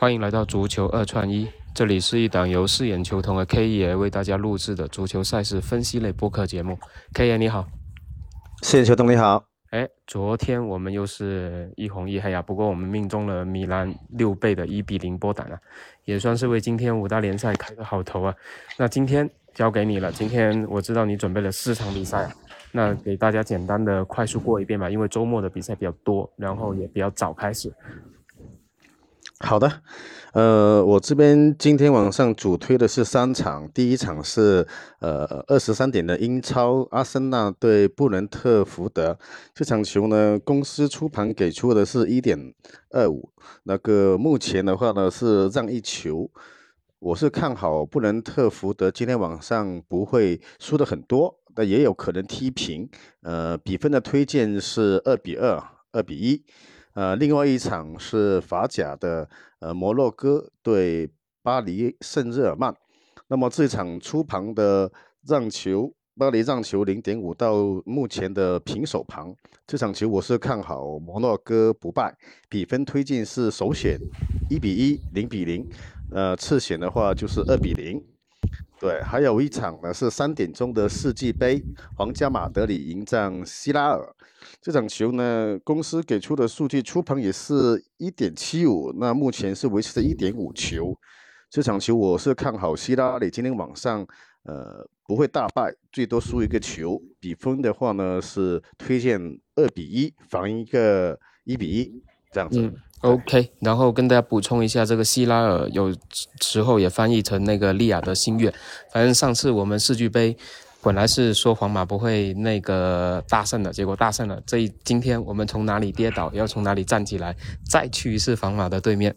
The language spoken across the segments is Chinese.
欢迎来到足球二串一，这里是一档由四眼球童和 K 爷为大家录制的足球赛事分析类播客节目。K 爷你好，四眼球童你好。哎，昨天我们又是一红一黑啊，不过我们命中了米兰六倍的一比零波胆啊，也算是为今天五大联赛开个好头啊。那今天交给你了，今天我知道你准备了四场比赛啊，那给大家简单的快速过一遍吧，因为周末的比赛比较多，然后也比较早开始。好的，呃，我这边今天晚上主推的是三场，第一场是呃二十三点的英超，阿森纳对布伦特福德这场球呢，公司出盘给出的是一点二五，那个目前的话呢是让一球，我是看好布伦特福德今天晚上不会输的很多，但也有可能踢平，呃，比分的推荐是二比二，二比一。呃，另外一场是法甲的呃摩洛哥对巴黎圣日耳曼，那么这场出盘的让球，巴黎让球零点五到目前的平手盘，这场球我是看好摩洛哥不败，比分推荐是首选一比一、零比零，呃次选的话就是二比零。对，还有一场呢是三点钟的世纪杯，皇家马德里迎战希拉尔。这场球呢，公司给出的数据出盘也是一点七五，那目前是维持在一点五球。这场球我是看好希拉里今天晚上呃不会大败，最多输一个球。比分的话呢是推荐二比一，防一个一比一这样子。OK，然后跟大家补充一下，这个希拉尔有时候也翻译成那个利亚的新月。反正上次我们世俱杯本来是说皇马不会那个大胜的，结果大胜了。这一今天我们从哪里跌倒，要从哪里站起来，再去一次皇马的对面。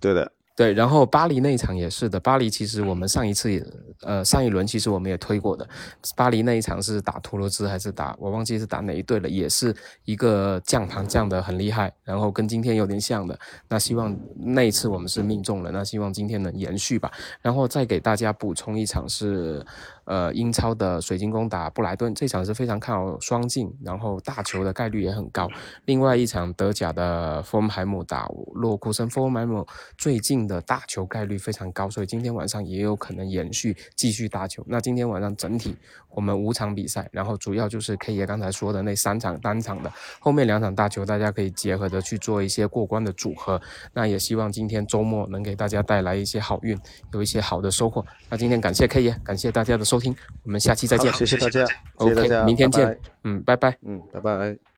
对的。对，然后巴黎那一场也是的。巴黎其实我们上一次也，呃，上一轮其实我们也推过的。巴黎那一场是打图罗兹还是打我忘记是打哪一队了，也是一个降盘降得很厉害，然后跟今天有点像的。那希望那一次我们是命中了，那希望今天能延续吧。然后再给大家补充一场是。呃，英超的水晶宫打布莱顿这场是非常看好双进，然后大球的概率也很高。另外一场德甲的弗恩海姆打洛库森，弗恩海姆最近的大球概率非常高，所以今天晚上也有可能延续继续打球。那今天晚上整体我们五场比赛，然后主要就是 K 爷刚才说的那三场单场的，后面两场大球大家可以结合着去做一些过关的组合。那也希望今天周末能给大家带来一些好运，有一些好的收获。那今天感谢 K 爷，感谢大家的收，我们下期再见。谢谢大家，OK，明天见。嗯，拜拜。嗯，拜拜。